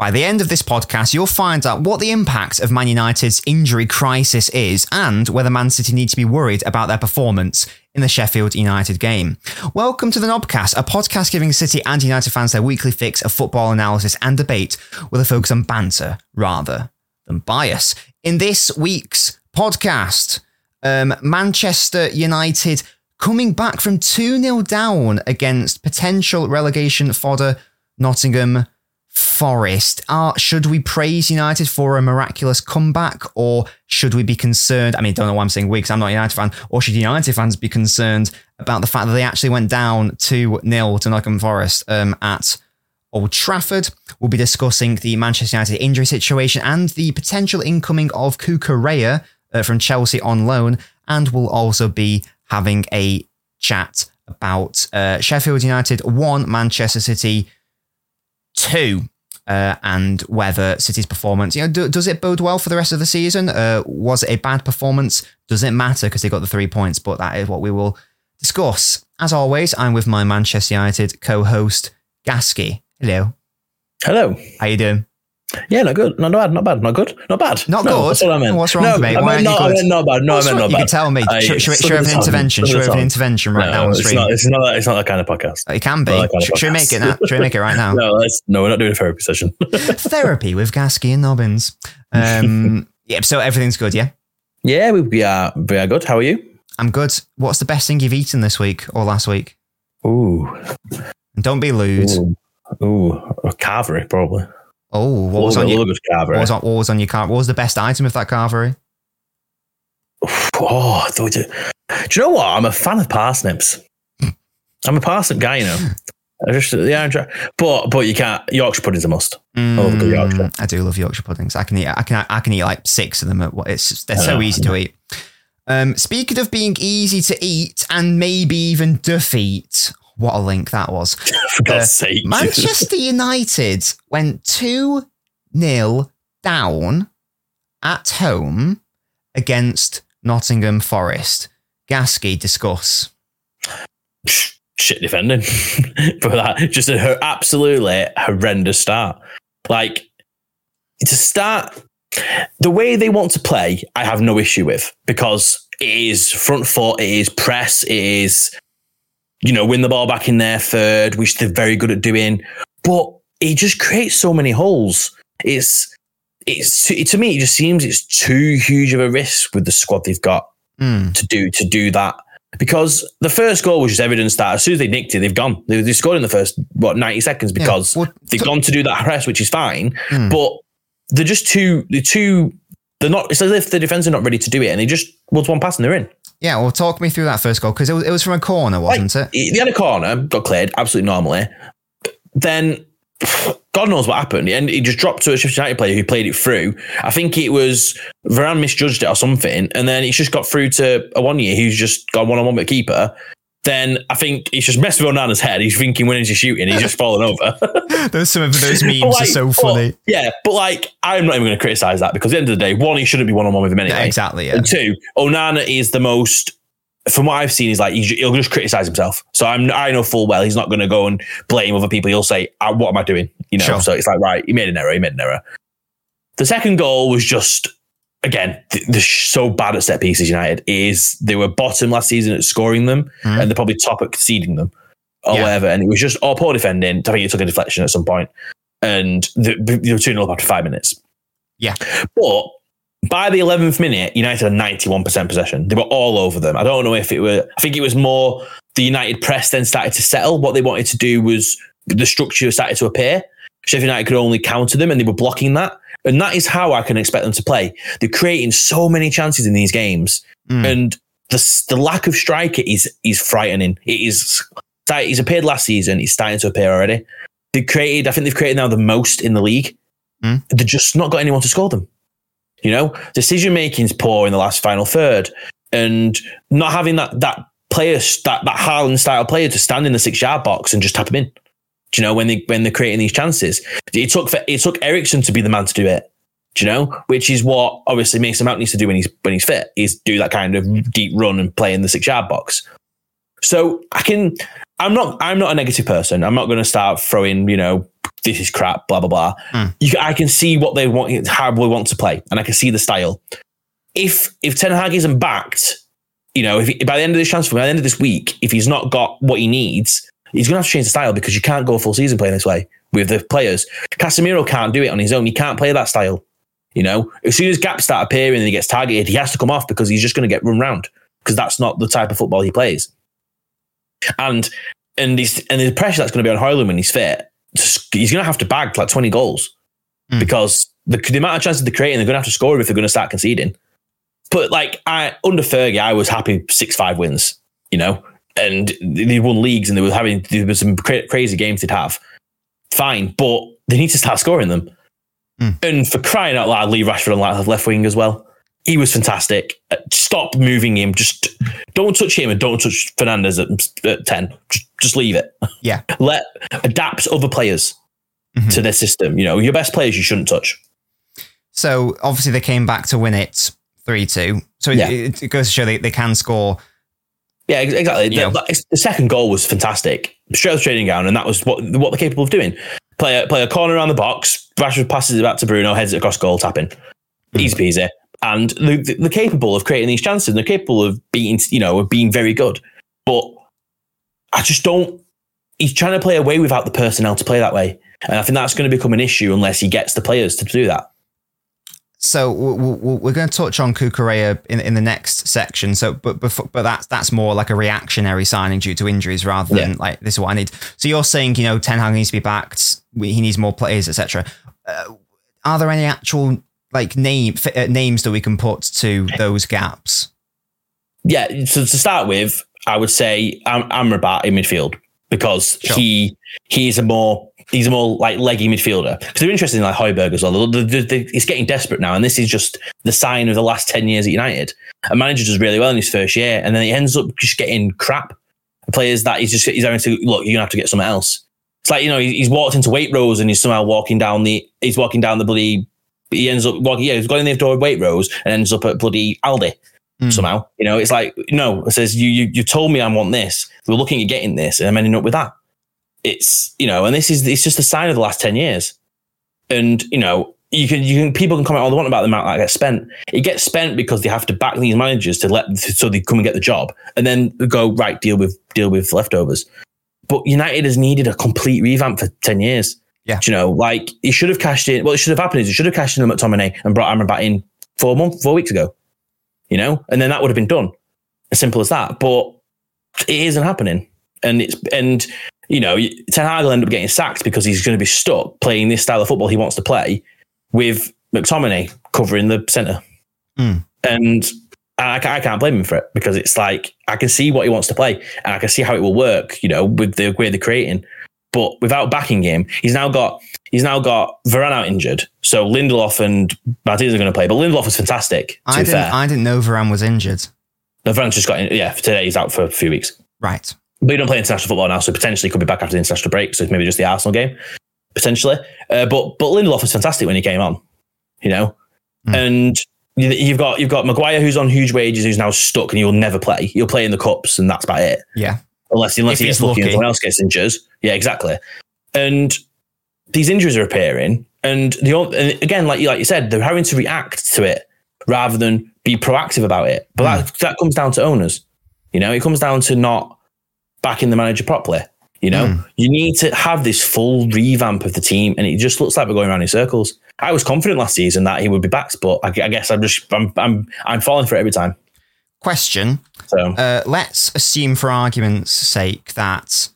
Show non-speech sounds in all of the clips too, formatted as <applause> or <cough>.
By the end of this podcast, you'll find out what the impact of Man United's injury crisis is and whether Man City need to be worried about their performance in the Sheffield United game. Welcome to the Knobcast, a podcast giving City and United fans their weekly fix of football analysis and debate with a focus on banter rather than bias. In this week's podcast, um, Manchester United coming back from 2 0 down against potential relegation fodder Nottingham Forest. Are, should we praise United for a miraculous comeback or should we be concerned? I mean, don't know why I'm saying we because I'm not a United fan. Or should United fans be concerned about the fact that they actually went down 2 0 to Nottingham Forest um, at Old Trafford? We'll be discussing the Manchester United injury situation and the potential incoming of Cucurella uh, from Chelsea on loan. And we'll also be having a chat about uh, Sheffield United 1, Manchester City two, uh, and whether City's performance, you know, do, does it bode well for the rest of the season? Uh, was it a bad performance? Does it matter because they got the three points? But that is what we will discuss. As always, I'm with my Manchester United co-host Gasky. Hello. Hello. How are you doing? Yeah, not good. Not bad. Not bad. Not good. Not bad. Not no, good. That's what I meant. What's wrong, no, mate? I Why meant aren't you good? I meant not bad. No, What's I meant not You bad. can tell me. I- should, should, we- slip should we of have an intervention? Should we have an intervention right now on No, the it's not. It's not. It's not that kind of podcast. It can be. Kind of Should, should we make it now? Should we make it right now? <laughs> No, no, we're not doing a therapy session. <laughs> Therapy with Gasky and Nobbins. Um, <laughs> yeah, so everything's good, yeah? yeah, we, we are. We are good. How are you? I'm good. What's the best thing you've eaten this week or last week? Ooh, don't be lewd. ooh, ooh, a carvery probably. Oh, what was on your love a good what carvery. was on, what was on your car? What was the best item of that carvery? <sighs> Oh, I thought it- do you know what? I'm a fan of parsnips. <laughs> I'm a parsnip guy, you know. I just yeah, I'm but but you can't. Yorkshire pudding's a must. love good Yorkshire. Mm, I do love Yorkshire puddings. I can eat. I can. I can eat like six of them. At what? It's they're so know. easy to eat. Um, speaking of being easy to eat and maybe even defeat, what a link that was. <laughs> For God's sake, Manchester United went 2 0 down at home against Nottingham Forest. Gasky, discuss. shit defending <laughs> for that. Just a her absolutely horrendous start. Like to start the way they want to play, I have no issue with because it is front foot, it is press, it is you know win the ball back in their third, which they're very good at doing. But it just creates so many holes. It's it's to me it just seems it's too huge of a risk with the squad they've got Mm, to do to do that because the first goal was just evidence that as soon as they nicked it, they've gone. They, they scored in the first what ninety seconds because well, they've t- gone to do that press, which is fine. Hmm. But they're just too. They're too. They're not. It's as if the defense are not ready to do it, and they just once one pass and they're in. Yeah, well, talk me through that first goal because it was, it was from a corner, wasn't it? They had a corner, got cleared absolutely normally. Then God knows what happened, and he just dropped to a Sheffield United player who played it through. I think it was Varane misjudged it or something, and then it's just got through to Awoniyi who's just got one on one with the keeper. Then I think he's just messed with Onana's head. He's thinking when is he shooting? He's just fallen over. <laughs> Those some of those <laughs> memes But, are like, so but- funny. yeah, but like I'm not even going to criticize that because at the end of the day, one, he shouldn't be one on one with him anyway. Exactly. Yeah. And two, Onana is the most, from what I've seen, he's like he'll just criticize himself. So I'm, I know full well he's not going to go and blame other people. He'll say, "Ah, "What am I doing?" You know. Sure. So it's like, right, he made an error. He made an error. The second goal was just. Again, they're so bad at set pieces. United is they were bottom last season at scoring them, Mhm. and they're probably top at conceding them, or Yeah. whatever. And it was just all poor defending. I think it took a deflection at some point, and they, they were two 0 up after five minutes. Yeah. but by the 11th minute, United had 91% possession. They were all over them. I don't know if it were, I think it was more the United press then started to settle. What they wanted to do was the structure started to appear. Sheffield United could only counter them and they were blocking that. And that is how I can expect them to play. They're creating so many chances in these games. Mm. And the, the lack of striker is, is frightening. It is, he's appeared last season. He's starting to appear already. They created, I think they've created now the most in the league. Mm. They've just not got anyone to score them. You know, decision making's poor in the last final third, and not having that that player that that Haaland style player to stand in the six yard box and just tap him in. Do you know when they when they're creating these chances? It took for, it took Eriksen to be the man to do it. Do you know? Which is what obviously Mason Mount needs to do when he's when he's fit. Is do that kind of deep run and play in the six yard box. So I can. I'm not. I'm not a negative person. I'm not going to start throwing you know this is crap, blah blah blah. Mm. You, I can see what they want, how they want to play, and I can see the style. If if Ten Hag isn't backed, you know, if he, by the end of this transfer, by the end of this week, if he's not got what he needs, he's going to have to change the style because you can't go a full season playing this way with the players. Casemiro can't do it on his own. He can't play that style. You know, as soon as gaps start appearing and he gets targeted, he has to come off because he's just going to get run round because that's not the type of football he plays. And and he's, and the pressure that's going to be on Højlund when he's fit, he's going to have to bag like twenty goals Mm. because the, the amount of chances they're creating, they're going to have to score if they're going to start conceding. But like I under Fergie, I was happy six five wins, you know, and they won leagues and they were having there was some cra- crazy games they'd have. Fine, but they need to start scoring them. Mm. And for crying out loud, Lee Rashford on left left wing as well. He was fantastic. Uh, Stop moving him. Just don't touch him and don't touch Fernandes at, at ten. Just, just leave it. Yeah. <laughs> Let adapt other players Mhm. to their system. You know, your best players you shouldn't touch. So obviously they came back to win it three two. So Yeah. it, it goes to show they, they can score. Yeah, exactly. The, the- second goal was fantastic. Straight off training ground, and that was what what they're capable of doing. Play a, play a corner around the box. Rashford passes it back to Bruno, heads it across goal, tapping. Hmm. Easy peasy. And they- they're capable of creating these chances. They're capable of being, you know, of being very good. But I just don't. He's trying to play away without the personnel to play that way, and I think that's going to become an issue unless he gets the players to do that. So we- we- we're going to touch on Cucurella in, in the next section. So, but before, but that's that's more like a reactionary signing due to injuries rather than Yeah. like this is what I need. So you're saying you know Ten Hag needs to be backed. He needs more players, etc. Uh, are there any actual like name f- uh, names that we can put to those gaps? Yeah, so to start with, I would say Am- Amrabat in midfield because Sure. he he's a more he's a more like leggy midfielder. Because they're interested in like Højbjerg as well. The- the- the- He's getting desperate now, and this is just the sign of the last ten years at United. A manager does really well in his first year, and then he ends up just getting crap players that he's just he's having to look. You're gonna have to get something else. It's like you know he's walked into Waitrose and he's somehow walking down the he's walking down the bloody. He ends up walking. Yeah, he's going in the door of Waitrose and ends up at bloody Aldi Mm. somehow. You know, it's like no. It says you you you told me I want this. We're looking at getting this, and I'm ending up with that. It's you know, and this is it's just a sign of the last ten years. And you know, you can you can people can comment all they want about the amount that gets spent. It gets spent because they have to back these managers to let so they come and get the job, and then go right deal with deal with leftovers. But United has needed a complete revamp for ten years. Yeah. Do you know, like it should have cashed in. What it should have happened is it should have cashed in on McTominay and brought Amrabat in four months, four weeks ago you know, and then that would have been done. As simple as that. But it isn't happening. And it's and you know, Ten Hag will end up getting sacked because he's going to be stuck playing this style of football he wants to play with McTominay covering the centre. Mm. And I, I can't blame him for it because it's like I can see what he wants to play and I can see how it will work, you know, with the way they're creating. But without backing him, he's now got he's now got Varane out injured. So Lindelof and Martinez are going to play, but Lindelof was fantastic. I didn't. fair. I didn't know Varane was injured. No, Varane just got in. Yeah, for today he's out for a few weeks. Right. But he don't play international football now, so potentially could be back after the international break. So it's maybe just the Arsenal game, potentially. Uh, but but Lindelof was fantastic when he came on, you know. Mm. And you- you've got you've got Maguire who's on huge wages, who's now stuck, and he'll never play. He'll play in the cups, and that's about it. Yeah. Unless unless If he gets lucky, and someone else gets injured. Yeah, exactly. And these injuries are appearing, and the and again, like you like you said, they're having to react to it rather than be proactive about it. But that that comes down to owners. You know, it comes down to not backing the manager properly. You know, Mm. you need to have this full revamp of the team, and it just looks like we're going around in circles. I was confident last season that he would be back, but I, I guess I'm just I'm I'm I'm falling for it every time. Question. So Uh, let's assume, for argument's sake, that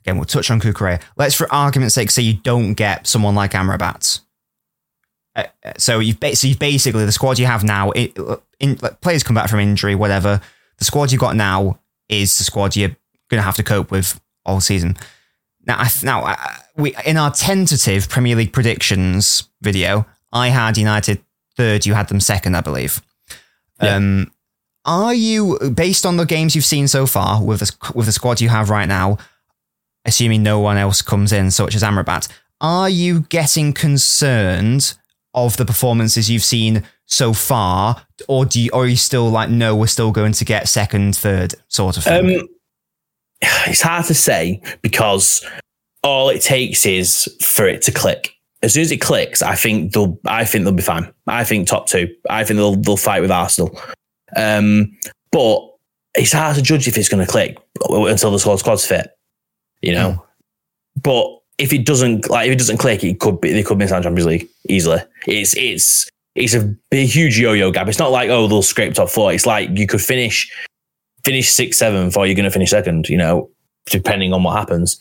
again we'll touch on Cucurella. Let's, for argument's sake, say you don't get someone like Amrabat. Uh, uh, so you've, ba- so you've basically the squad you have now. It, in, like, players come back from injury, whatever. The squad you've got now is the squad you're going to have to cope with all season. Now, I, now uh, we in our tentative Premier League predictions video, I had United third. You had them second, I believe. Yeah. Um, are you based on the games you've seen so far with the, with the squad you have right now, assuming no one else comes in, such as Amrabat? Are you getting concerned of the performances you've seen so far, or do you, or are you still like, no, we're still going to get second, third, sort of thing? Um, it's hard to say because all it takes is for it to click. As soon as it clicks, I think they'll. I think they'll be fine. I think top two. I think they'll they'll fight with Arsenal. Um, but it's hard to judge if it's going to click until the squad squad's fit. You know, Mm. but if it doesn't like if it doesn't click, it could be they could miss out on Champions League easily. It's it's it's a big, huge yo-yo gap. It's not like oh they'll scrape top four. It's like you could finish finish six seven before you're going to finish second. You know, depending on what happens.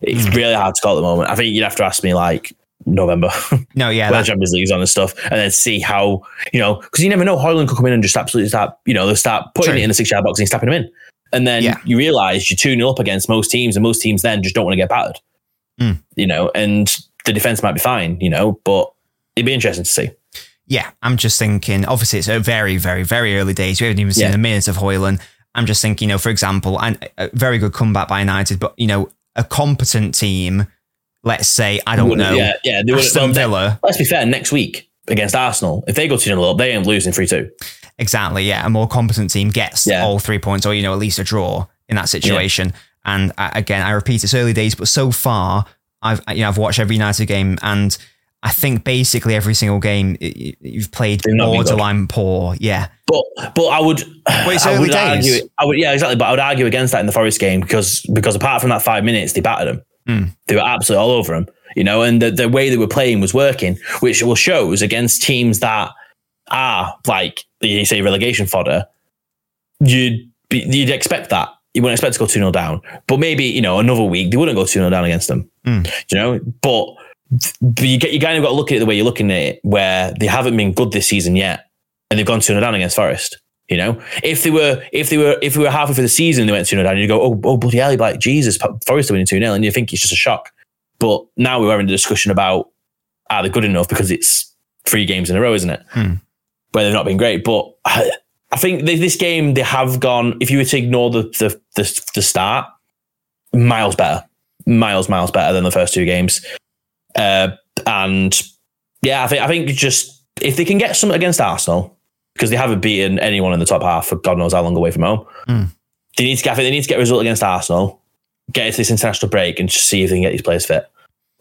It's Mm. really hard to call at the moment. I think you'd have to ask me like November No, yeah, where that, Champions League's on and stuff, and then see how you know because you never know. Højlund could come in and just absolutely start you know they'll start putting True. it in the six yard box and snapping them in, and then Yeah. you realize you're two 0 up against most teams, and most teams then just don't want to get battered. Mm. You know, and the defense might be fine, you know, but it'd be interesting to see. yeah. I'm just thinking. Obviously, it's a very, very, very early days. We haven't even seen Yeah. a minute of Højlund. I'm just thinking, you know, for example, and a very good comeback by United, but you know, a competent team. Let's say I don't know Yeah, yeah. They Aston Villa. let's be fair. Next week against Arsenal, if they go two 0 up, they ain't losing three two. Exactly. Yeah, a more competent team gets Yeah. all three points, or you know, at least a draw in that situation. And uh, again, I repeat, it's early days, but so far, I've you know I've watched every United game, and I think basically every single game you've played They've not been borderline poor. Yeah, But but I would it's I would days. argue I would yeah exactly but I would argue against that in the Forest game because because apart from that five minutes they battered them Hmm. they were absolutely all over them you know and the, the way they were playing was working which will shows against teams that are like you say relegation fodder you'd be, you'd expect that you wouldn't expect to go 2 0 down but maybe you know another week they wouldn't go 2 0 down against them Hmm. you know but but you get you kind of got to look at it the way you're looking at it, where they haven't been good this season yet, and they've gone two 0 down against Forest. You know, if they were if they were if we were halfway through the season, and they went two 0 down, you go, oh, oh bloody hell, you'd be like Jesus, Forest are winning two 0 and you think it's just a shock. But now we're having a discussion about are they good enough because it's three games in a row, isn't it? Hmm. Where they've not been great, but I, I think this game they have gone. If you were to ignore the the the, the start, miles better, miles miles better than the first two games. Uh, and yeah, I think I think just if they can get something against Arsenal because they haven't beaten anyone in the top half for God knows how long away from home. Hmm. They need to get they need to get a result against Arsenal, get into this international break, and just see if they can get these players fit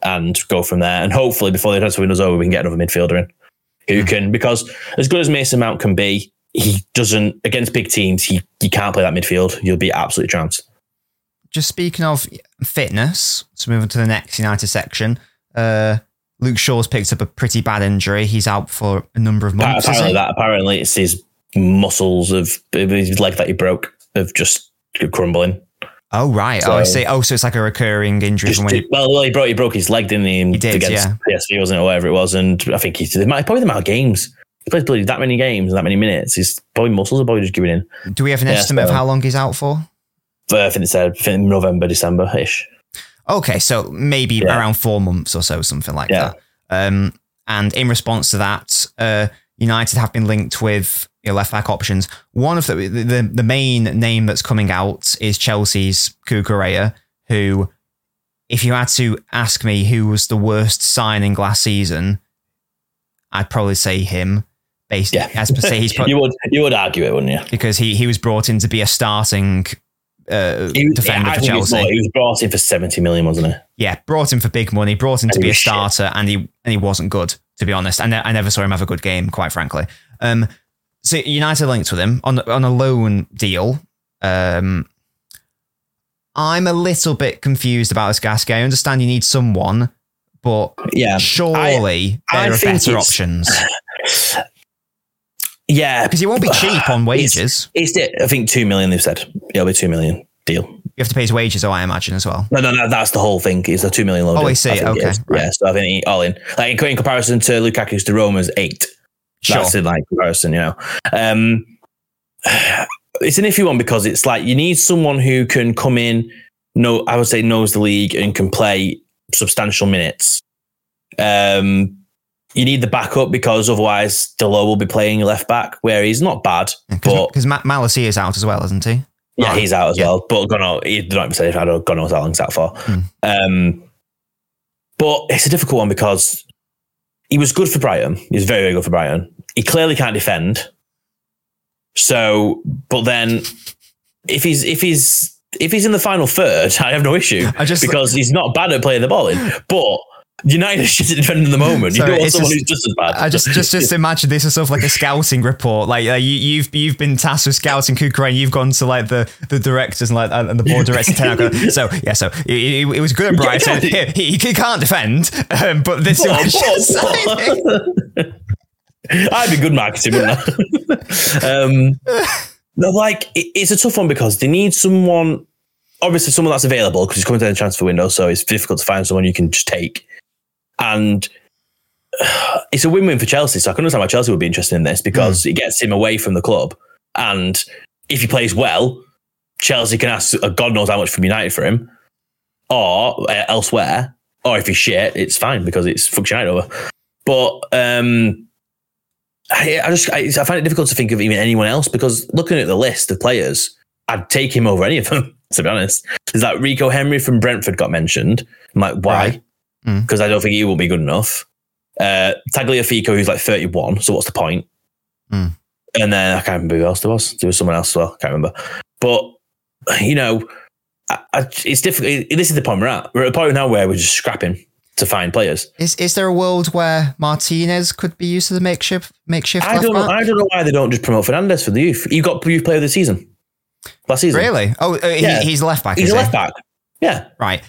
and go from there. And hopefully, before the transfer window's over, we can get another midfielder in who can because as good as Mason Mount can be, he doesn't against big teams. He you can't play that midfield. You'll be absolutely trounced. just speaking of fitness, so moving to the next United section. Uh, Luke Shaw's picked up a pretty bad injury. He's out for a number of months. isn't apparently that apparently it's his muscles of his leg that he broke of just crumbling. Oh right. oh, I see. Oh, so it's like a recurring injury Just, from when he, well, well, he broke he broke his leg, didn't he? He did, against yeah. PSV, wasn't it, or whatever it was? And I think he's probably the amount of games he plays bloody that many games, and that many minutes. His probably muscles are probably just giving in. Do we have an Yeah, estimate of how long he's out for? I think it said uh, think November, December ish. Okay, so maybe Yeah. around four months or so, something like Yeah. that. Um, and in response to that, uh, United have been linked with you know, left back options. One of the, the the main name that's coming out is Chelsea's Cucurella, who, if you had to ask me who was the worst signing last season, I'd probably say him. Based Yeah, as per se, he's <laughs> pro- you would you would argue it, wouldn't you? because he he was brought in to be a starting uh, He, defender for Chelsea. he was brought in for seventy million, wasn't he? yeah, brought him for big money, brought him to be a was shit. starter, and he and he wasn't good to be honest. I, ne- I never saw him have a good game, quite frankly. Um, so United linked with him on on a loan deal. Um, I'm a little bit confused about this Gasky. I understand you need someone, but Yeah, surely I there are better options <laughs> yeah. because he won't be cheap on <sighs> wages. It's it. I think two million. They've said it'll be two million deal. You have to pay his wages, oh, I imagine as well. No, no, no. That's the whole thing. It's a two million loan. Oh, I see. it Okay, right. Yeah. So I think he, all in, like in, comparison to Lukaku's to Roma's eight. Sure. That's in like comparison, you know. Um, <sighs> it's an iffy one because it's like you need someone who can come in, know I would say knows the league and can play substantial minutes. Um, you need the backup because otherwise Dalot will be playing left back where he's not bad, but Because Ma- Malacia is out as well, isn't he? yeah, he's out as Yeah. well. But Gunnar, he don't even say I don't God knows how long's out for. Hmm. Um, but it's a difficult one because he was good for Brighton. He was very, very good for Brighton. He clearly can't defend. So, but then if he's if he's if he's in the final third, <laughs> I have no issue. I just- because he's not bad at playing the ball in. But United are shit at defending the moment. Sorry, you don't want it's someone just- who's just as bad. I just just just imagine this is sort of like a scouting report. Like uh, you, you've you've been tasked with scouting Cucurella, and you've gone to like the, the directors and like and the board directors. <laughs> so yeah, so it, it, was good at Brighton. can't- He, he, he can't defend, um, but this is I'd be good marketing, wouldn't I? um, no, like it- it's a tough one because they need someone. Obviously, someone that's available because he's coming to the transfer window, so it's difficult to find someone you can just take. And <sighs> it's a win-win for Chelsea, so I can understand why Chelsea would be interested in this because it gets him away from the club, and if he plays well, Chelsea can ask uh, God knows how much from United for him, or uh, elsewhere. Or if he's shit, it's fine because it's fucks United over. But um, I, I just I, I find it difficult to think of even anyone else because looking at the list of players, I'd take him over any of them. <laughs> To be honest, is that Rico Henry from Brentford got mentioned. I'm like, why? Right. Mm. Because I don't think he will be good enough. Uh, Tagliafico, who's like 31, so what's the point? Mm. And then I can't remember who else there was. There was someone else as well. I can't remember. But you know, I, I, it's difficult. This is the point we're at. We're at a point now where we're just scrapping to find players. Is is there a world where Martinez could be used as a makeshift makeshift I don't know. back? I don't know why they don't just promote Fernandez for the youth. You got youth player of the season last season. Really? Oh, uh, Yeah. he, he's left back. He's a he? left back. Yeah. Right.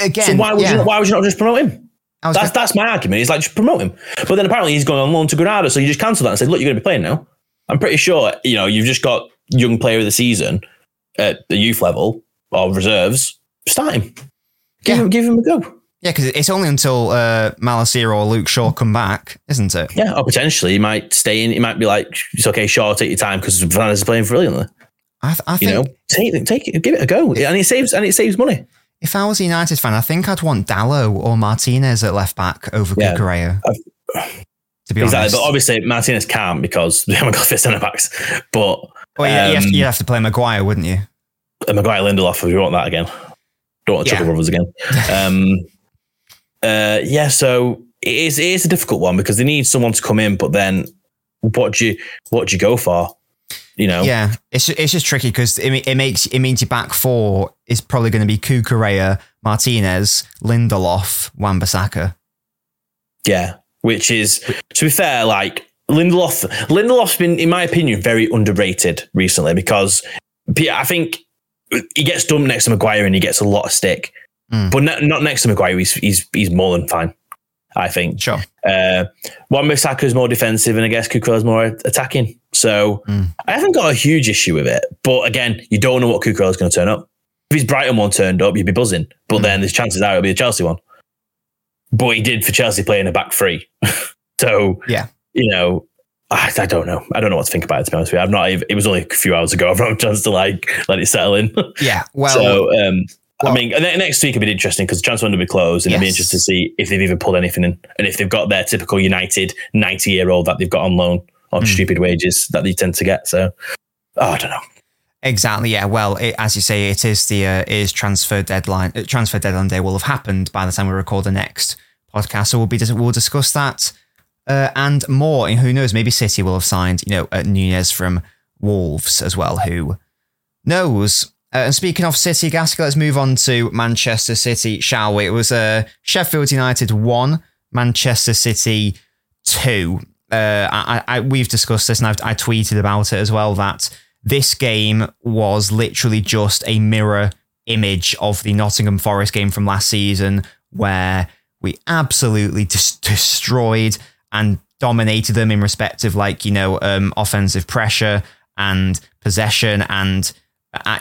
Again, So why would yeah. you why would you not just promote him? I was That's that's my argument. It's like just promote him. But then apparently he's going on loan to Granada, so you just cancel that and say, look, you're going to be playing now. I'm pretty sure you know you've just got young player of the season at the youth level or reserves. Start him. Give Yeah. him give him a go. Yeah, because it's only until uh, or Luke Shaw come back, isn't it? Yeah, or potentially he might stay in. He might be like, it's okay, sure, take your time because Fernandez is playing brilliantly. I, th- I You think know, take it, take it, give it a go, and it saves and it saves money. If I was a United fan, I think I'd want Dalot or Martinez at left back over Yeah. Cucurella. To be Exactly, honest, but obviously Martinez can't because <laughs> they haven't got fit centre backs. But well, yeah, you, have to, um, you'd have to play Maguire, wouldn't you? uh, Maguire Lindelof, if you want that again, don't want Yeah. Chuckle Brothers again. <laughs> Um, uh, yeah, so it is it is a difficult one because they need someone to come in, but then what do you what do you go for? You know, Yeah, it's it's just tricky because it, it makes it means your back four is probably going to be Cucurella, Martinez, Lindelof, Wan-Bissaka. Yeah, which is to be fair, like Lindelof. Lindelof's been, in my opinion, very underrated recently because I think he gets dumped next to Maguire and he gets a lot of stick, Mm. but not, not next to Maguire. He's he's he's more than fine. I think. Sure. Uh, Wan Bissaka is more defensive, and I guess Cucurella is more attacking. So Mm. I haven't got a huge issue with it. But again, you don't know what Cucurella is going to turn up. If his Brighton one turned up, you'd be buzzing. But Mm. then there's chances are it'll be a Chelsea one. But he did for Chelsea playing a back three. <laughs> so Yeah. you know, I, I don't know. I don't know what to think about it. To be honest with you, I've not. even- It was only a few hours ago. I've not had a chance to like let it settle in. Yeah. <laughs> Well, so um, well- I mean, next week will be interesting because the transfer window will be closed, and it'll be interesting to see if they've even pulled anything in, and if they've got their typical United ninety-year-old that they've got on loan on Hmm. stupid wages that they tend to get. So, oh, I don't know. Exactly. Yeah. Well, it, as you say, it is the uh, is transfer deadline. Uh, transfer deadline day will have happened by the time we record the next podcast. So we'll be we'll discuss that uh, and more. And who knows? Maybe City will have signed you know uh, Nunes from Wolves as well. Who knows? Uh, and speaking of City, Gasky, let's move on to Manchester City, shall we? It was uh, Sheffield United one, Manchester City two. Uh, I, I, we've discussed this, and I've, I tweeted about it as well. That this game was literally just a mirror image of the Nottingham Forest game from last season, where we absolutely just destroyed and dominated them in respect of like you know um, offensive pressure and possession and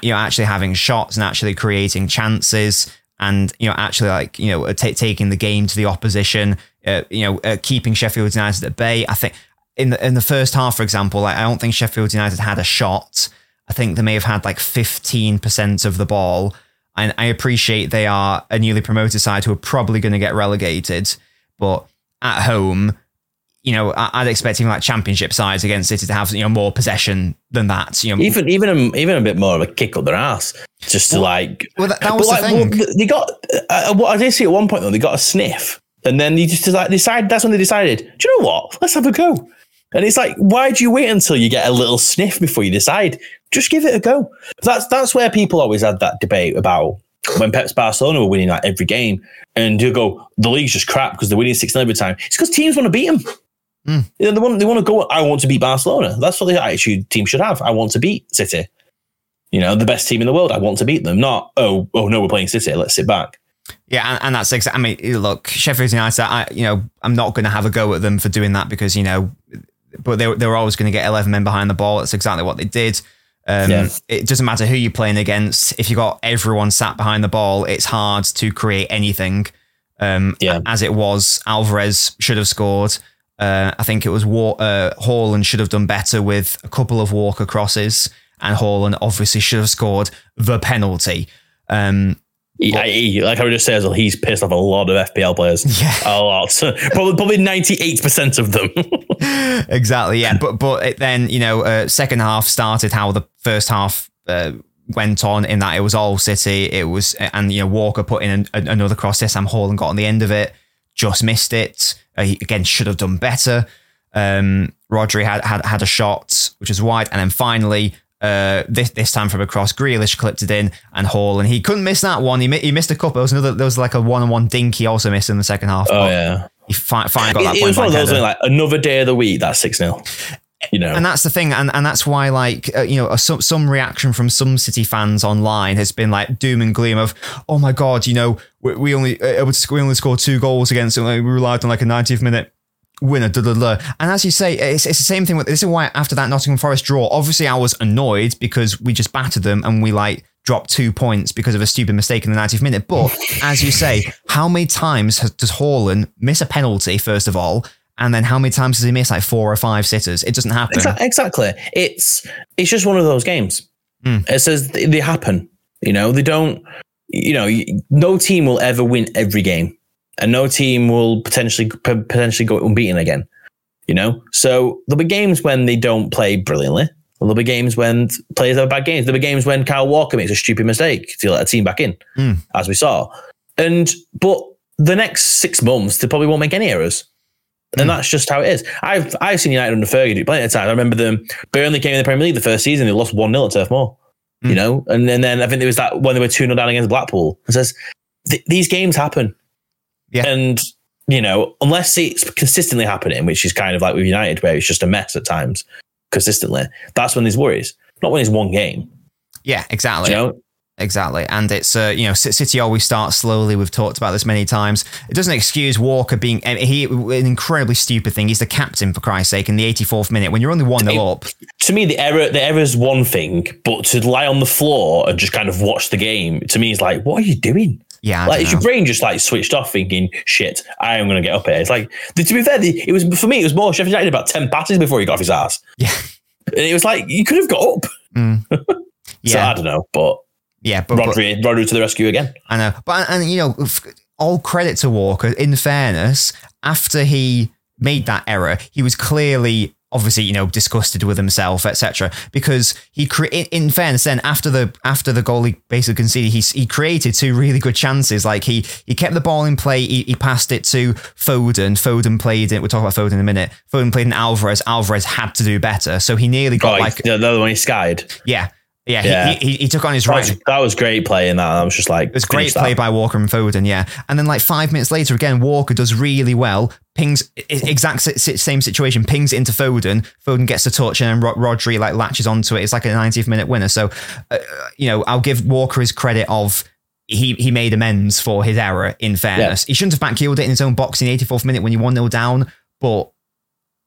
you know actually having shots and actually creating chances and you know actually like you know ta taking the game to the opposition uh, you know uh, keeping Sheffield United at bay. I think in the in the first half for example like, I don't think Sheffield United had a shot. I think they may have had like 15% of the ball. And I appreciate they are a newly promoted side who are probably going to get relegated but at home you know, I'd expect even like championship sides against City to have you know more possession than that. You know, Even even a, even a bit more of a kick up their ass, just to like. well, that, that was like, the thing. well, they got. Uh, what I did see at one point though, they got a sniff, and then they just like decide. That's when they decided. Do you know what? Let's have a go. And it's like, why do you wait until you get a little sniff before you decide? Just give it a go. That's that's where people always had that debate about when Pep's Barcelona were winning like every game, and you go, the league's just crap because they're winning six 0 every time. It's because teams want to beat them. Mm. You know, they want they want to go. I want to beat Barcelona. That's what the attitude team should have. I want to beat City. You know, the best team in the world. I want to beat them. Not oh oh no, we're playing City. Let's sit back. Yeah, and, and that's exactly. I mean, look, Sheffield United. I, you know, I'm not going to have a go at them for doing that because you know, but they they were always going to get 11 men behind the ball. That's exactly what they did. Um, Yeah. It doesn't matter who you're playing against. If you got everyone sat behind the ball, it's hard to create anything. Um, Yeah. As it was, Alvarez should have scored. Uh, I think it was War- uh, Haaland should have done better with a couple of Walker crosses, and Haaland obviously should have scored the penalty. Um, he- like I would just say as well, he's pissed off a lot of FPL players. <laughs> Yeah. A lot. <laughs> probably probably 98% of them. <laughs> exactly. Yeah, but but it then you know uh, second half started how the first half uh, went on in that it was all City. It was and you know Walker put in an, another cross. This Sam Haaland got on the end of it, just missed it. Uh, he again should have done better. Um, Rodri had, had had a shot which was wide, and then finally. Uh, this this time from across, Grealish clipped it in, and Hall, and he couldn't miss that one. He mi- he missed a couple. There was another. There was like a one on one dink. He also missed in the second half. oh, yeah. he fi- finally got that It, it was one of those like another day of the week, that's 6 0. You know, and that's the thing, and, and that's why, like, uh, you know, some some reaction from some City fans online has been like doom and gloom of, oh my god, you know, we, we only uh, we only scored two goals against them, like, we relied on like a 90th minute winner, da, da, da. and as you say, it's, it's the same thing with this is why after that Nottingham Forest draw, obviously I was annoyed because we just battered them and we like dropped two points because of a stupid mistake in the 90th minute. But as you say, how many times has, does Haaland miss a penalty first of all? And then how many times does he miss like four or five sitters? It doesn't happen. Exactly. It's it's just one of those games. Mm. It says they, happen. You know, they don't. You know, no team will ever win every game, and no team will potentially potentially go unbeaten again. You know, so there'll be games when they don't play brilliantly. There'll be games when players have bad games. There'll be games when Kyle Walker makes a stupid mistake to let a team back in, Mm. as we saw. And but the next six months, they probably won't make any errors. And Mm. that's just how it is. I've I've seen United under Fergie do plenty of times. I remember them Burnley came in the Premier League the first season, they lost 1 0 at Turf Moor. You Mm. know? And, and then I think there was that when they were 2 0 down against Blackpool. It says th- these games happen. Yeah. And you know, unless it's consistently happening, which is kind of like with United, where it's just a mess at times consistently, that's when there's worries. Not when it's one game. Yeah, exactly. You know? Exactly. And it's, uh, you know, City always start slowly. We've talked about this many times. It doesn't excuse Walker being, he, an incredibly stupid thing. He's the captain, for Christ's sake, in the 84th minute when you're only 1 0 up. to me, the error the error is one thing, but to lie on the floor and just kind of watch the game to me is like, what are you doing? Yeah. I like, is your brain just like switched off, thinking, "Shit, I am going to get up here." It's like, to be fair, the, it was for me. It was more Sheffield United about ten passes before he got off his ass, Yeah. and it was like you could have got up. Mm. <laughs> So Yeah. I don't know, but yeah. But, but Rodri, Rodri to the rescue again. I know. But, and, you know, all credit to Walker. In fairness, after he made that error, he was clearly, obviously, you know, disgusted with himself, etc. Because he, cre- in- fairness, then after the after the goal he basically conceded, he he created two really good chances. Like he he kept the ball in play. He, he passed it to Foden. Foden played it. We'll talk about Foden in a minute. Foden played in Alvarez. Alvarez had to do better, so he nearly Oh, got like like the other one he skied. yeah. Yeah, Yeah. He, he, he took on his That right. was, that was great play in that. I was just like, It was great that. play by Walker and Foden, yeah. And then like five minutes later, again, Walker does really well. Pings exact same situation. Pings into Foden. Foden gets the touch, and then Rodri like latches onto it. It's like a 90th minute winner. So, uh, you know, I'll give Walker his credit of he he made amends for his error. In fairness, he shouldn't have backheeled it in his own box in the 84th minute when you one 0 down. But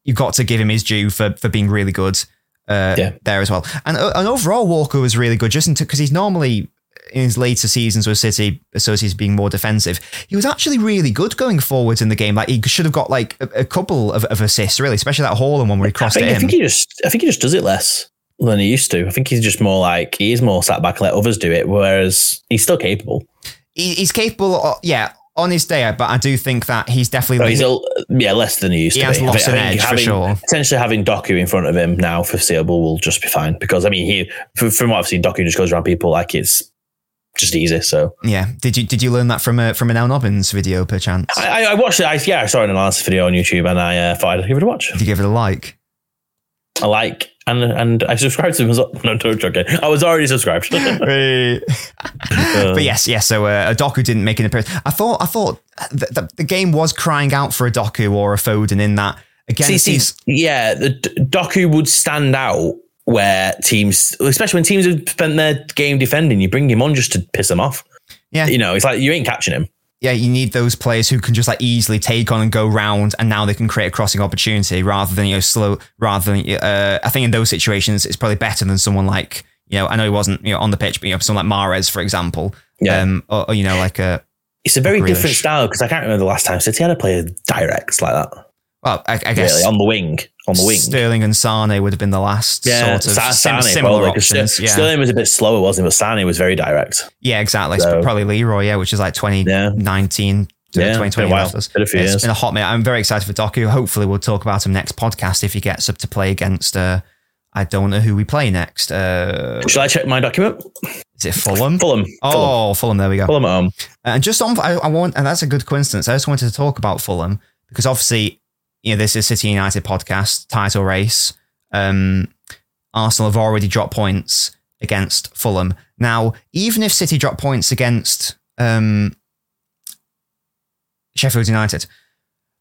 you've got to give him his due for for being really good uh, Yeah. there as well. And uh, and overall, Walker was really good, just because he's normally in his later seasons with City associated being more defensive. He was actually really good going forwards in the game. Like he should have got like a, a couple of, of assists, really, especially that Haaland one where he I crossed think, it I think he just, I think he just does it less than he used to. I think he's just more like he is more sat back and let others do it, whereas he's still capable. He- he's capable, of, yeah, on his day, but I do think that he's definitely. He's a, yeah, less than he used He to has be. I lost think- an I think edge for sure. Potentially having Doku in front of him now for foreseeable will just be fine because I mean, he from, what I've seen, Doku just goes around people like it's just easy. So yeah. Did you did you learn that from a from an Al Nobbins video, perchance? I, I- I watched it. I, yeah, I saw an analysis video on YouTube and I uh, thought I'd give it a watch. Did you give it a like? A like and and I subscribed to him as well. <laughs> No, no, joking. I was already subscribed. <laughs> <laughs> but yes, yes. So uh, a Doku didn't make an appearance. I thought, I thought the, the, the game was crying out for a Doku or a Foden in that. Again, See, see, yeah, the Doku would stand out where teams, especially when teams have spent their game defending, you bring him on just to piss them off. Yeah. you know, it's like you ain't catching him. Yeah, you need those players who can just like easily take on and go round, and now they can create a crossing opportunity rather than you know slow. Rather than uh, I think in those situations, it's probably better than someone like you know I know he wasn't you know on the pitch, but you know someone like Mahrez for example. Yeah. Um, or, or, you know like a It's a very Grealish. different style because I can't remember the last time City had a player direct like that. well, I, I guess Really, on the wing, on the wing. Sterling and Sane would have been the last yeah, sort of sim- Sane similar probably, options. Yeah, Sterling was a bit slower, wasn't he? But Sane was very direct. yeah, exactly. So- probably Leroy, yeah, which is like twenty Yeah. nineteen. Yeah, 2020 been a while. Been a few It's years. been a hot minute. I'm very excited for Doku. Hopefully, we'll talk about him next podcast if he gets up to play against. Uh, I don't know who we play next. Uh, Shall I check my document? is it Fulham? Fulham. Fulham. Oh, Fulham. There we go. Fulham at home. And just on, I, I want, and that's a good coincidence. I just wanted to talk about Fulham because obviously, you know, this is City United podcast title race. Um, Arsenal have already dropped points against Fulham. Now, even if City drop points against um, Sheffield United,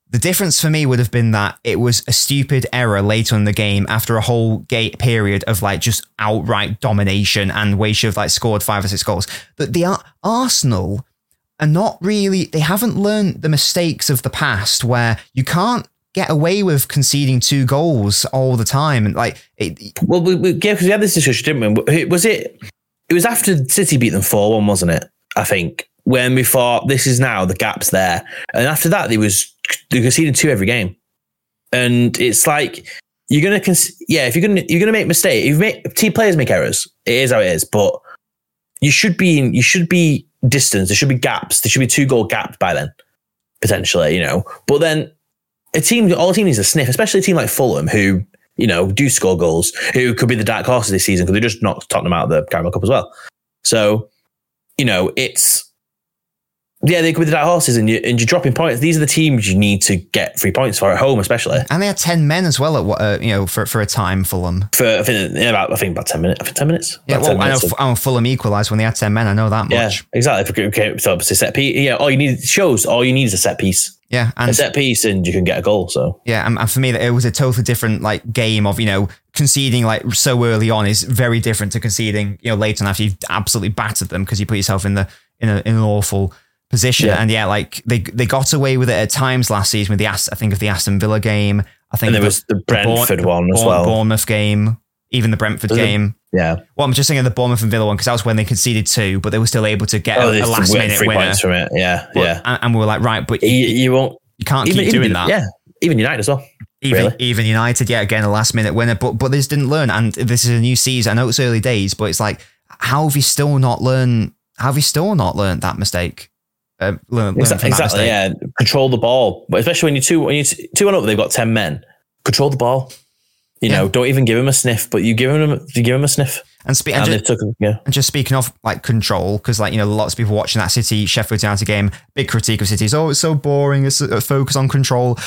the difference for me would have been that it was a stupid error later in the game after a whole gate period of like just outright domination and we should have like scored five or six goals. That the Ar- Arsenal are not really they haven't learned the mistakes of the past where you can't get away with conceding two goals all the time and like it, Well, we, we, yeah, because we had this discussion, didn't we? Was it? It was after City beat them four one, wasn't it? I think when we thought this is now the gaps there, and after that they was they conceded two every game, and it's like you're gonna con- yeah if you're gonna you're gonna make mistakes you make team players make errors it is how it is but you should be in, you should be distance there should be gaps there should be two goal gaps by then potentially you know but then a team all a team needs a sniff especially a team like Fulham who you know do score goals who could be the dark horses this season because they just knocked Tottenham out of the Carabao Cup as well. So you know it's yeah, they could be the dark horses, and you and you're dropping points. These are the teams you need to get three points for at home, especially. and they had 10 men as well at what uh, you know for, for a time Fulham for I think in about I think about ten minutes. I think ten minutes. yeah well 10 I know, minutes of- know Fulham equalised when they had 10 men I know that yeah, much exactly. Okay, so obviously set piece. Yeah, all you need shows all you need is a set piece, yeah and a set piece, and you can get a goal. So Yeah, and, and for me, it was a totally different like game of you know conceding like so early on is very different to conceding you know later on after you've absolutely battered them because you put yourself in the in, a, in an awful position. Yeah. And yeah, like they they got away with it at times last season with the I think of the Aston Villa game. I think and there the, was the Bourne- Brentford one as well. Bournemouth game, even the Brentford game. Yeah, Well, I'm just thinking of the Bournemouth and Villa one because that was when they conceded two, but they were still able to get oh, a, a last minute three winner. points from it. Yeah, But- yeah. and, and we were like, right, but You, you, you won't you can't even keep even doing that. Yeah, even United as well. Even, Really? even United, yeah, again, a last minute winner, but but this didn't learn. And this is a new season. I know it's early days, but it's like, how have you still not learned? How have you still not learned that mistake? Uh, learn, learn Exactly. yeah, control the ball, but especially when you two when you two one up, they've got ten men. Control the ball. You know, don't even give him a sniff, but you give him you give him a sniff, And, spe- and, and, just, took yeah. and just speaking of like control, because like you know, lots of people watching that City Sheffield United game, big critique of City is oh, it's so boring. It's a focus on control.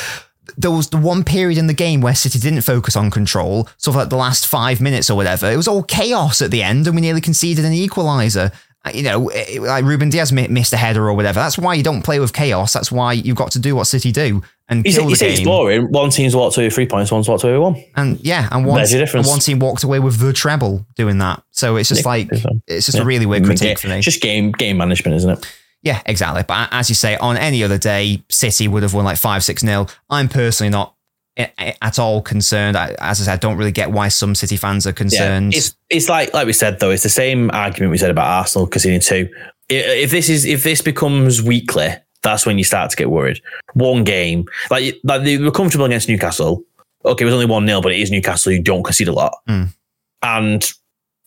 There was the one period in the game where City didn't focus on control, sort of like the last five minutes or whatever. It was all chaos at the end, and we nearly conceded an equaliser. Uh, You know, eh, eh, like Ruben Dias missed a header or whatever. That's why you don't play with chaos. That's why you've got to do what City do and say, kill you the game. boring. One team's walked away with three points, one's walked away with one. And yeah, and one, There's your difference. and one team walked away with the treble doing that. So it's just like um, it's just a really weird I mean, critique for me. Just game game management, isn't it? Yeah, exactly. But as you say, on any other day, City would have won like 5 6 nil. I'm personally not at all concerned. I, as I said, I don't really get why some City fans are concerned. It's it's like like we said though. It's the same argument we said about Arsenal conceding two. If this is if this becomes weekly, that's when you start to get worried. One game, like like they were comfortable against Newcastle. Okay, it was only one 0 but it is Newcastle. You don't concede a lot, Mm. and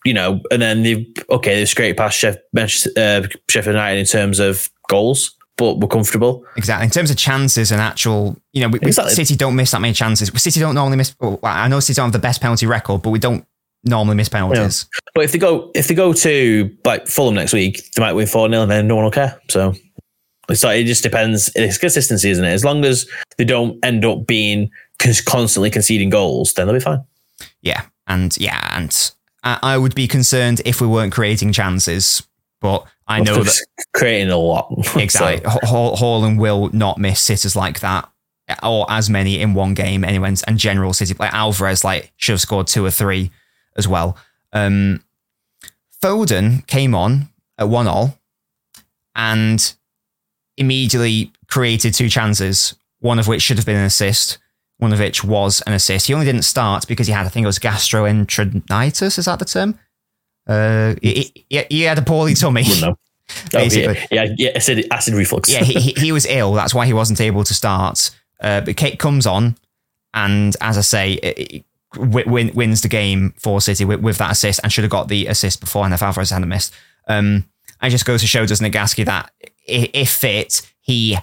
you know, and then they okay they scraped past Sheff, uh, Sheffield United in terms of goals, but we're comfortable. exactly. In terms of chances and actual, you know, we, Exactly. City don't miss that many chances. City don't normally miss. Well, I know City don't have the best penalty record, but we don't normally miss penalties. But if they go if they go to like Fulham next week, they might win four 0 and then no one will care. So it's like, it just depends. It's consistency, isn't it? As long as they don't end up being constantly conceding goals, then they'll be fine. Yeah, and yeah, and I, I would be concerned if we weren't creating chances, but I know that creating a lot. <laughs> exactly. so. Haaland will not miss sitters like that or as many in one game anyway. And general City like Alvarez like should have scored two or three as well. Um, Foden came on at one all and immediately created two chances, one of which should have been an assist, one of which was an assist. He only didn't start because he had, I think it was gastroenteritis. Is that the term? Uh, he, he, he had a poorly tummy. No. <laughs> Oh, basically. yeah, yeah, yeah, acid, acid reflux. yeah, he, he was ill. That's why he wasn't able to start. Uh, but Kate comes on, and as I say, it, win, wins the game for City with, with, that assist, and should have got the assist before, and if Alvarez hadn't missed. Um, it just goes to show, doesn't it, Gasky, that if fit, he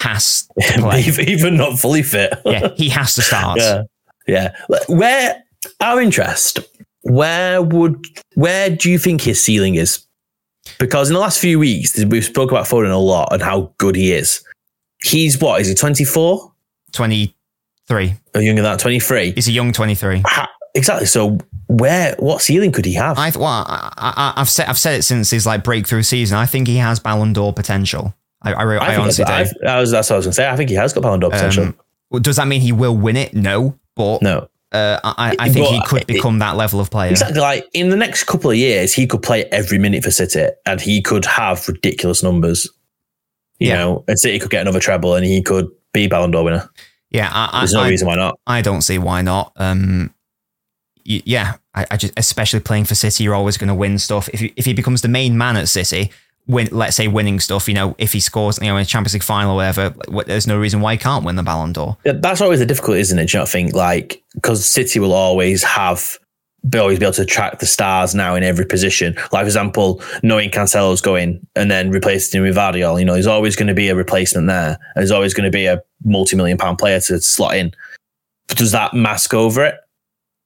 has to <laughs> play. Even not fully fit. yeah, he has to start. <laughs> Yeah. Yeah. Where our interest, where would where do you think his ceiling is? Because in the last few weeks, we've spoke about Foden a lot and how good he is. He's what? Is he 24? 23. Or younger than that, 23. He's a young 23. exactly. So where what ceiling could he have? I well, I, have said I've said it since his like breakthrough season. I think he has Ballon d'Or potential. I, I, I, I honestly do. I was, that's what I was going to say. I think he has got Ballon d'Or potential. Um, does that mean he will win it? No, but no. Uh, I, I, think but he could become it, that level of player. Exactly. Like in the next couple of years, he could play every minute for City, and he could have ridiculous numbers. You yeah. know, and City could get another treble, and he could be Ballon d'Or winner. Yeah, I, there's no reason why not. I don't see why not. Um, yeah, I, I just especially playing for City, you're always going to win stuff. If he, if he becomes the main man at City, win, let's say winning stuff, you know, if he scores, you know, in a Champions League final or whatever, there's no reason why he can't win the Ballon d'Or. Yeah, that's always the difficulty, isn't it? Do you not think like because City will always have will always be able to attract the stars now in every position. Like for example, knowing Cancelo's going and then replacing him with Gvardiol, you know, there's always going to be a replacement there. And there's always going to be a multi-million pound player to slot in. Does that mask over it?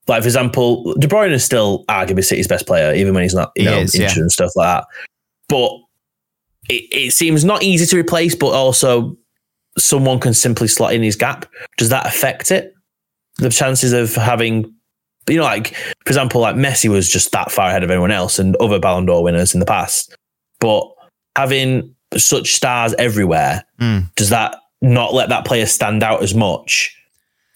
Like for example, De Bruyne is still arguably City's best player, even when he's not, you he know, is, injured yeah. and stuff like that. But it, it seems not easy to replace, but also someone can simply slot in his gap. Does that affect it? The chances of having, you know, like for example, like Messi was just that far ahead of everyone else and other Ballon d'Or winners in the past, but having such stars everywhere, mm. does that not let that player stand out as much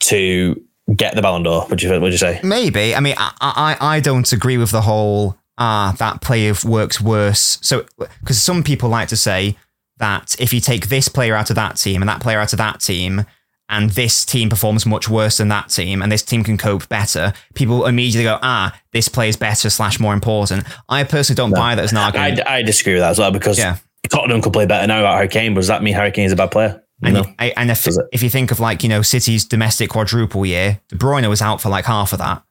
to get the Ballon d'Or? Would you would you say? Maybe. I mean, I I, I don't agree with the whole ah, that player works worse. So, because some people like to say that if you take this player out of that team and that player out of that team, and this team performs much worse than that team, and this team can cope better, people immediately go, ah, this player is better slash more important. I personally don't no. buy that as an argument. I, I, disagree with that as well because yeah. Tottenham could play better now about Harry Kane, but does that mean Harry Kane is a bad player? And, I, and if, if you think of like, you know, City's domestic quadruple year, De Bruyne was out for like half of that.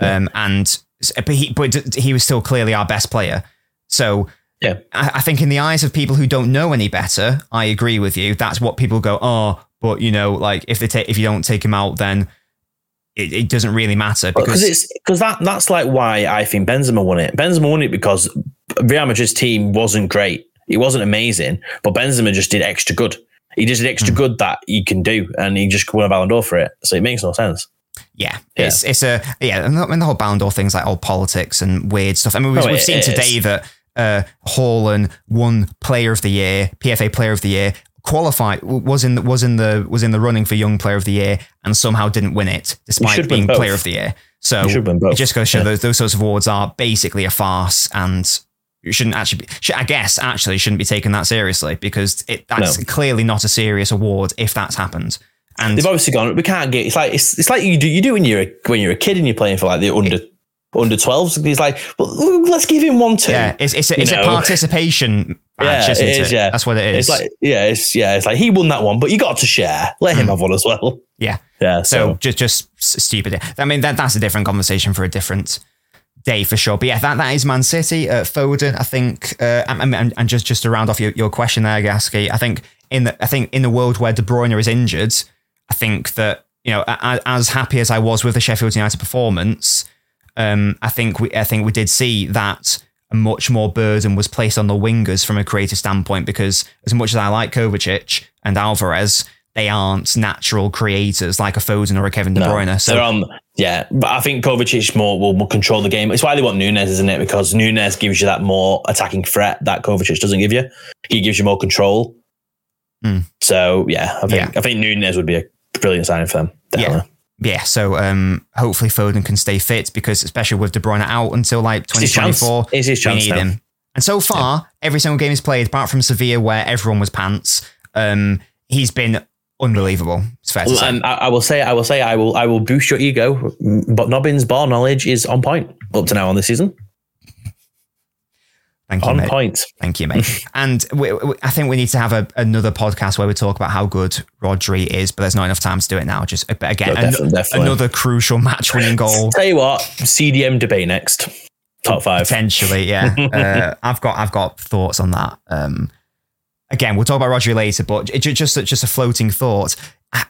Yeah. Um, and but he, but he was still clearly our best player. So yeah, I, I, think in the eyes of people who don't know any better, I agree with you. That's what people go, oh, but you know, like if they take if you don't take him out, then it, it doesn't really matter because it's because that that's like why I think Benzema won it. Benzema won it because Real Madrid's team wasn't great. It wasn't amazing, but Benzema just did extra good. He just did extra mm. good that he can do, and he just won a Ballon d'Or for it. So it makes no sense. Yeah, yeah, it's it's a yeah, and the, and the whole Ballon things like old politics and weird stuff. I mean, we've, oh, we've seen today that uh, Haaland won Player of the Year, PFA Player of the Year, qualified was in the, was in the was in the running for Young Player of the Year, and somehow didn't win it despite being Player of the Year. So it just goes to show yeah. those those sorts of awards are basically a farce, and you shouldn't actually. Be, I guess actually shouldn't be taken that seriously because it that's no. clearly not a serious award if that's happened. And they've obviously gone. We can't get. It's like it's, it's like you do you do when you're a, when you're a kid and you're playing for like the under under 12s. He's like, well, let's give him one too. Yeah, it's it's a, it's a participation <laughs> match, yeah, isn't it? Is, Yeah, that's what it is. It's like yeah, it's yeah, it's like he won that one, but you got to share. Let him mm. have one as well. Yeah, yeah. So, so just just stupid. I mean, that that's a different conversation for a different day for sure. But yeah, that, that is Man City. Uh, Foden, I think, uh, and, and, and, just just to round off your, your question there, Gasky, I think in the I think in the world where De Bruyne is injured, I think that you know, as happy as I was with the Sheffield United performance, um, I think we I think we did see that a much more burden was placed on the wingers from a creative standpoint because as much as I like Kovacic and Alvarez, they aren't natural creators like a Foden or a Kevin De No, Bruyne. So they're on. Yeah, but I think Kovacic more will, will control the game. It's why they want Nunes, isn't it? Because Nunes gives you that more attacking threat that Kovacic doesn't give you. He gives you more control. Hmm. So yeah, I think Yeah. I think Nunes would be a brilliant signing for them. Definitely. yeah, so um, hopefully Foden can stay fit because especially with De Bruyne out until like It's his chance. 2024, his we need now. him. And so far, every single game he's played, apart from Sevilla where everyone was pants, um, he's been unbelievable. It's fair to Well, say. And I, I will say, I will say, I will, I will boost your ego. But Nobbins' ball knowledge is on point up to now on this season. Thank you, On mate. point. Thank you, <laughs> mate. and we, we, I think we need to have a, another podcast where we talk about how good Rodri is, but there's not enough time to do it now. Just but again, No, an- definitely, definitely. another crucial match-winning goal. <laughs> Tell you what, CDM debate next. Top five. Potentially, yeah. <laughs> uh, I've got I've got thoughts on that. Um, again, we'll talk about Rodri later, but it, just just a floating thought.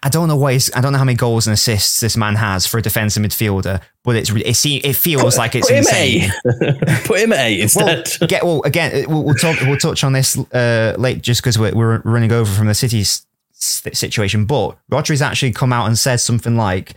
I, don't know what I don't know how many goals and assists this man has for a defensive midfielder, but it's it, se- it feels like it's Put insane. eight. <laughs> Put him at eight Well, instead. get, well, again, uh, we'll, we'll talk. We'll touch on this uh, late, just because we're, we're running over from the City's situation. But Rodri's actually come out and said something like,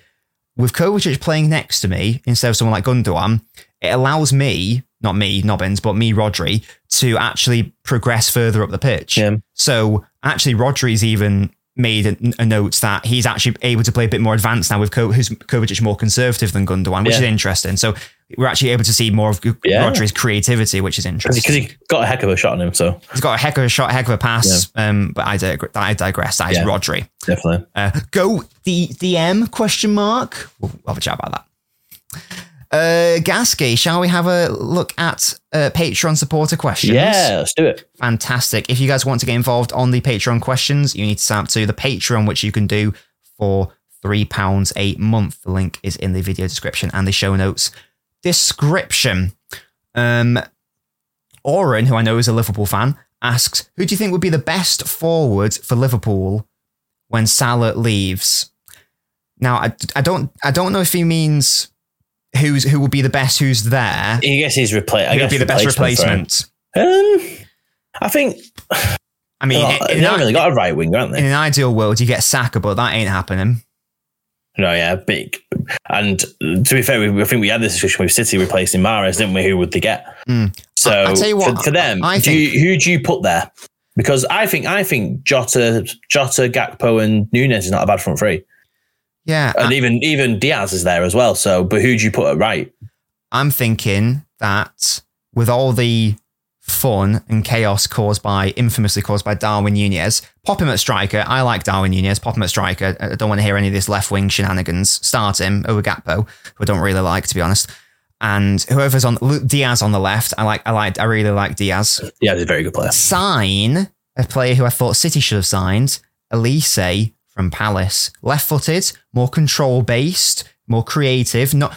"With Kovacic playing next to me instead of someone like Gundogan, it allows me, not me, Nobbins, but me, Rodri, to actually progress further up the pitch." Yeah. So actually, Rodri's even made a, a note that he's actually able to play a bit more advanced now with Ko- who's Kovacic more conservative than Gundogan, which Yeah. is interesting. So we're actually able to see more of Yeah. Rodri's creativity, which is interesting. Because he got a heck of a shot on him, so He's got a heck of a shot, heck of a pass. Um, but I, dig- I digress. That is Yeah. Rodri. definitely. Uh, go the DM question mark. We'll have a chat about that. Uh, Gasky, shall we have a look at uh, Patreon supporter questions? Yeah, let's do it. fantastic. If you guys want to get involved on the Patreon questions, you need to sign up to the Patreon, which you can do for £3 a month. The link is in the video description and the show notes description. Um, Oren, who I know is a Liverpool fan, asks, Who do you think would be the best forward for Liverpool when Salah leaves? Now, I, I don't I don't know if he means who's who will be the best who's there. I guess he's replace. I Who guess would be the best replacement? Um, I think I mean, well, in, they an, haven't really got a right winger, aren't they? in an ideal world, you get Saka, but that ain't happening. No, yeah, big. And to be fair, we, I think we had this discussion with City replacing Mahrez, didn't we? Who would they get? Mm. So I- I'll tell you what, for, for them, I do you, who do you put there? Because I think I think Jota, Jota, Gakpo, and Nunez is not a bad front three, Yeah, and I, even even Diaz is there as well. So, but who do you put at right? I'm thinking that with all the fun and chaos caused by, infamously caused by Darwin Nunez, pop him at striker. I like Darwin Nunez. Pop him at striker. I don't want to hear any of this left wing shenanigans. Start him over who I don't really like, to be honest. And whoever's on Diaz on the left, I like. I like. I really like Diaz. Yeah, he's a very good player. sign a player who I thought City should have signed, Olise from Palace. Left footed, more control based, more creative, not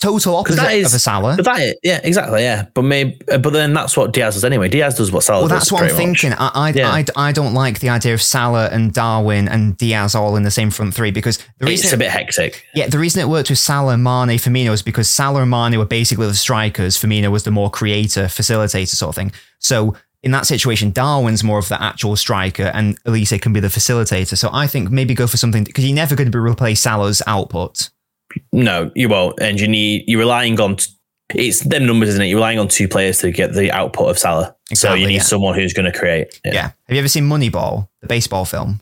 total opposite that is- of a Salah. That, is- yeah, exactly, yeah. But maybe, uh, but then that's what Diaz does anyway. Diaz does what Salah does. Well, that's what I'm thinking. I, I, Yeah. I, I don't like the idea of Salah and Darwin and Diaz all in the same front three because the reason It's a bit hectic. Yeah, the reason it worked with Salah, Mane, Firmino is because Salah and Mane were basically the strikers. Firmino was the more creator, facilitator sort of thing. So in that situation, Darwin's more of the actual striker and Olise can be the facilitator. So I think maybe go for something because you're never going to be replace Salah's output. No, you won't. And you need you're relying on it's them numbers, isn't it? You're relying on two players to get the output of Salah. so you need yeah. someone who's going to create. Yeah. Have you ever seen Moneyball, the baseball film?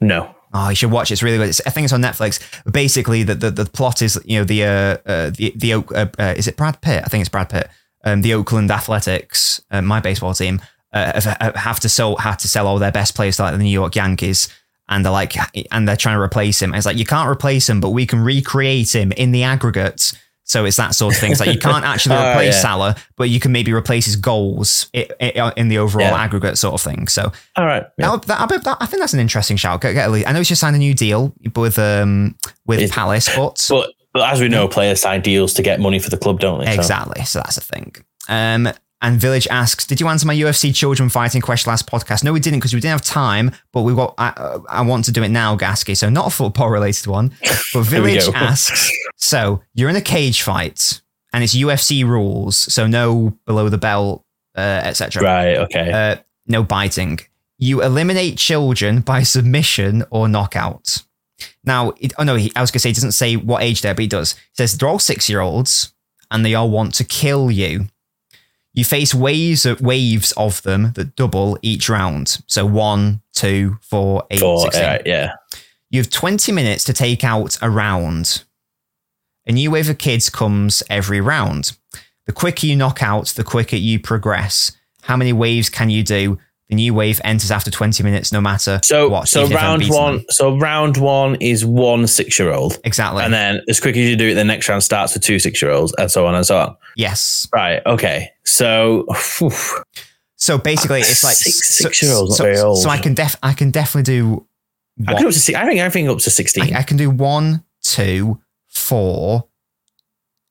No. Oh, you should watch it. It's really good. It's, I think it's on Netflix. Basically, the, the, the plot is, you know, the, uh, uh, the, the, Oak- uh, uh, is it Brad Pitt? I think it's Brad Pitt. Um, the Oakland Athletics, uh, my baseball team, uh, have, to sell, have to sell all their best players to like the New York Yankees. And they're like, and they're trying to replace him. And it's like, you can't replace him, but we can recreate him in the aggregate. So it's that sort of thing. It's like you <laughs> can't actually Oh, replace yeah. Salah, but you can maybe replace his goals in the overall Yeah. aggregate sort of thing. So All right. Yeah. that, that, I that- I think that's an interesting shout. Get, get a lead. I know he's just signed a new deal with um with Palace, but But, but as we know, players sign deals to get money for the club, don't they? So- exactly. So that's a thing. Um, and Village asks, "Did you answer my UFC children fighting question last podcast?" No, we didn't because we didn't have time. But we got. I, uh, I want to do it now, Gasky. So not a football related one. <laughs> But Village <laughs> asks, "So you're in a cage fight, and it's UFC rules. So no below the belt, uh, etc. Right. Okay. Uh, no biting. You eliminate children by submission or knockout. Now, it, oh no, he, I was going to say, he doesn't say what age they're, but he does. It says they're all six year olds and they all want to kill you. You face waves of, waves of them that double each round. So one, two, four, eight, 16. uh, yeah. You have 20 minutes to take out a round. A new wave of kids comes every round. The quicker you knock out, the quicker you progress. How many waves can you do? The new wave enters after 20 minutes, no matter So what. so even if I'm round one them. so round one is one six year old. Exactly. And then as quick as you do it, the next round starts with two six year olds and so on and so on. yes. Right. Okay. So So basically, it's like Six- so- six-year-olds, not So, so I can def I can definitely do. I think up to six, I think think up to sixteen. I, I can do one, two, four.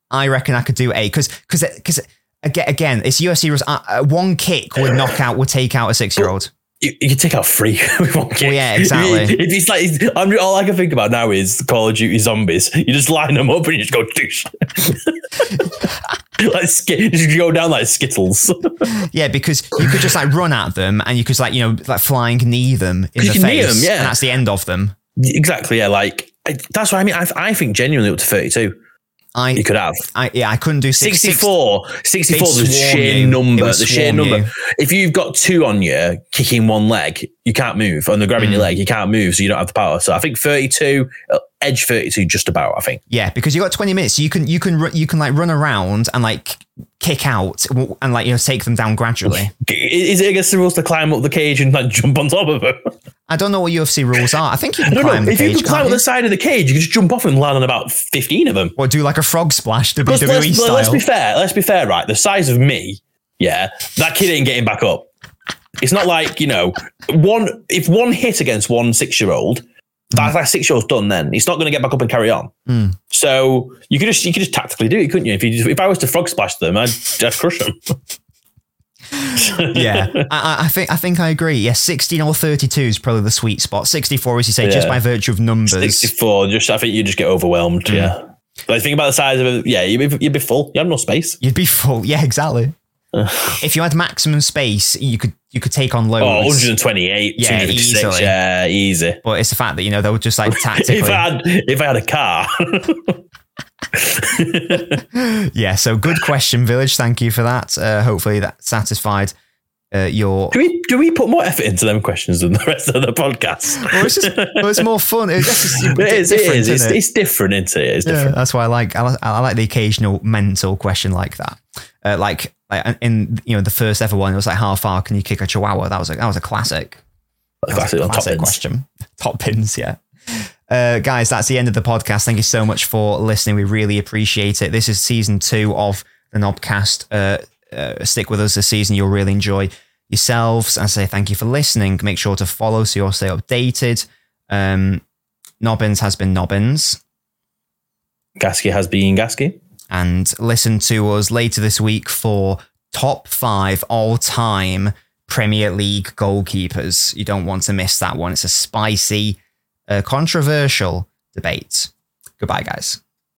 I reckon I could do eight because because because again again it's UFC rules. Uh, uh, one kick would knock out would take out a six year old. you, you can take out three <laughs> with one kick. Well, yeah, exactly. <laughs> It- it's like it's- all I can think about now is Call of Duty zombies. You just line them up and you just go douche. <laughs> like sk- just go down like skittles. Yeah, because you could just like run at them and you could like you know like flying knee them in the face, them, yeah. and that's the end of them. exactly. Yeah. Like I, that's what I mean. I, I think genuinely up to thirty-two I, you could have. I yeah, I couldn't do six, six- 64, 64 They'd the sheer you. Number, the sheer swarm number. you. If you've got two on you kicking one leg, you can't move. And they're grabbing Mm. your leg, you can't move, so you don't have the power. So I think 32, uh, edge 32, just about, I think. Yeah, because you got twenty minutes. You can you can you can like run around and like kick out and like you know take them down gradually. Is it against the rules to climb up the cage and like <laughs> jump on top of it? I don't know what UFC rules are. I think you <laughs> can don't climb know. the If you cage. could climb can't up the side of the cage, you could just jump off and land on about 15 of them. Or do like a frog splash WWE let's, style. let's be fair. Let's be fair, right? The size of me, yeah, that kid ain't getting back up. It's not like you know one. If one hit against one six-year-old, that, that six-year-old's done. Then he's not going to get back up and carry on. Mm. So you could just you could just tactically do it, couldn't you? If you if I was to frog splash them, I'd, I'd crush them. yeah, <laughs> I, I- think I think I agree. Yeah, sixteen or thirty-two is probably the sweet spot. Sixty-four, as you say, just by virtue of numbers. Sixty-four. Just I think you just get overwhelmed. Mm. Yeah. Like think about the size of it. Yeah, you'd be, you'd be full. You have no space. You'd be full. Yeah, exactly. If you had maximum space, you could you could take on loads. Oh, 128, Yeah, 256. easily. Yeah, easy. But it's the fact that you know they were just like tactically. <laughs> If I had if I had a car, <laughs> yeah. So good question, Village. Thank you for that. Uh, hopefully that satisfied uh, your. do we do we put more effort into them questions than the rest of the podcast? Well, it's just well, it's more fun. It's just <laughs> it is. It different. It's, it? it's different, isn't it? It's Yeah, different. that's why I like I, I like the occasional mental question like that. Uh, like like in you know the first ever one, it was like how far can you kick a chihuahua? That was a that was a classic. That was a Classic on top classic question. <laughs> Top pins, yeah. Uh, guys, that's the end of the podcast. Thank you so much for listening. We really appreciate it. This is season two of the Knobcast. Uh, uh, stick with us this season. You'll really enjoy yourselves. I say thank you for listening. Make sure to follow so you'll stay updated. Um, Nobbins has been Nobbins. Gasky has been Gasky. And listen to us later this week for top five all time Premier League goalkeepers. You don't want to miss that one. It's a spicy, uh, controversial debate. Goodbye, guys.